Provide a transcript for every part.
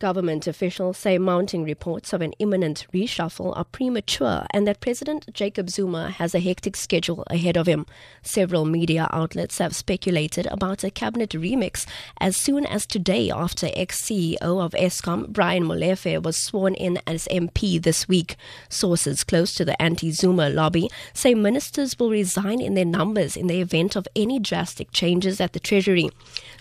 Government officials say mounting reports of an imminent reshuffle are premature and that President Jacob Zuma has a hectic schedule ahead of him. Several media outlets have speculated about a cabinet remix as soon as today after ex-CEO of Eskom, Brian Molefe, was sworn in as MP this week. Sources close to the anti-Zuma lobby say ministers will resign in their numbers in the event of any drastic changes at the Treasury.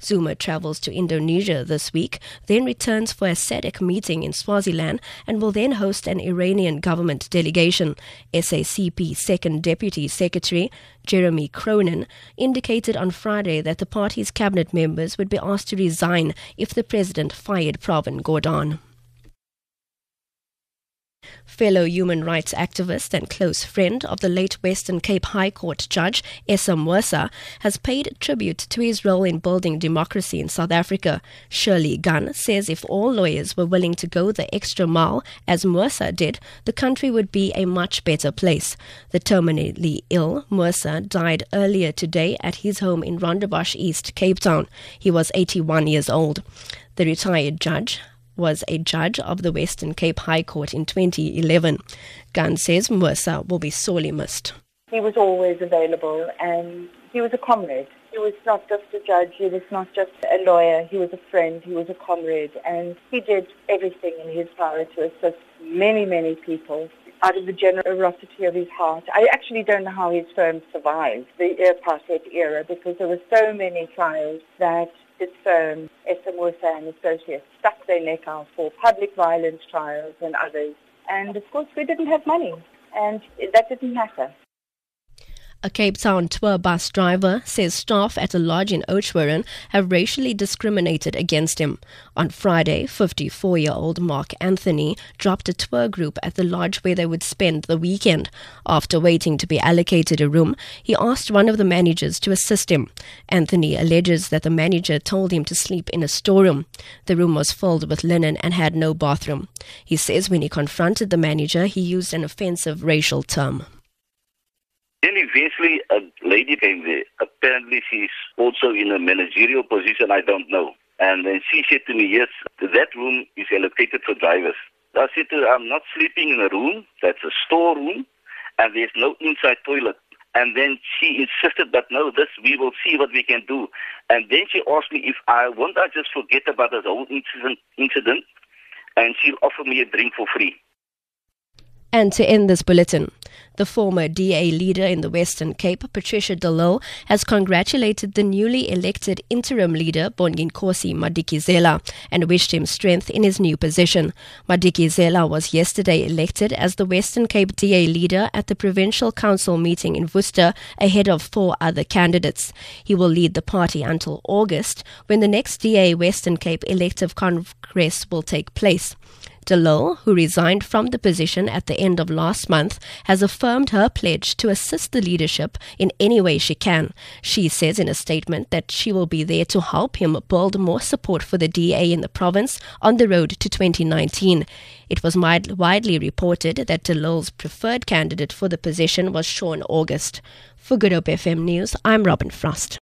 Zuma travels to Indonesia this week, then returns for a SADC meeting in Swaziland and will then host an Iranian government delegation. SACP Second Deputy Secretary Jeremy Cronin indicated on Friday that the party's cabinet members would be asked to resign if the president fired Pravin Gordhan. Fellow human rights activist and close friend of the late Western Cape High Court Judge Essa Moosa has paid tribute to his role in building democracy in South Africa. Shirley Gunn says if all lawyers were willing to go the extra mile, as Moosa did, the country would be a much better place. The terminally ill Moosa died earlier today at his home in Rondebosch East, Cape Town. He was 81 years old. The retired judge was a judge of the Western Cape High Court in 2011. Gunn says Moosa will be sorely missed. He was always available and he was a comrade. He was not just a judge, he was not just a lawyer, he was a friend, he was a comrade, and he did everything in his power to assist many, many people out of the generosity of his heart. I actually don't know how his firm survived the apartheid era because there were so many trials that his firm, Essa Moosa and Associates, stuck their neck out for public violence trials and others. And of course, we didn't have money, and that didn't matter. A Cape Town tour bus driver says staff at a lodge in Oudtshoorn have racially discriminated against him. On Friday, 54 year old Mark Anthony dropped a tour group at the lodge where they would spend the weekend. After waiting to be allocated a room, he asked one of the managers to assist him. Anthony alleges that the manager told him to sleep in a storeroom. The room was filled with linen and had no bathroom. He says when he confronted the manager, he used an offensive racial term. Then eventually a lady came there. Apparently she's also in a managerial position, I don't know. And then she said to me, yes, that room is allocated for drivers. I said to her, I'm not sleeping in a room, that's a storeroom, and there's no inside toilet. And then she insisted, but no, this, we will see what we can do. And then she asked me if I, won't I just forget about the whole incident, incident and she'll offer me a drink for free. And to end this bulletin, the former DA leader in the Western Cape, Patricia de Lille, has congratulated the newly elected interim leader, Bonginkosi Madikizela, and wished him strength in his new position. Madikizela was yesterday elected as the Western Cape DA leader at the Provincial Council meeting in Worcester ahead of four other candidates. He will lead the party until August, when the next DA Western Cape elective congress will take place. De Lille, who resigned from the position at the end of last month, has affirmed her pledge to assist the leadership in any way she can. She says in a statement that she will be there to help him build more support for the DA in the province on the road to 2019. It was widely reported that De Lille's preferred candidate for the position was Shaun August. For Good Hope FM News, I'm Robin Frost.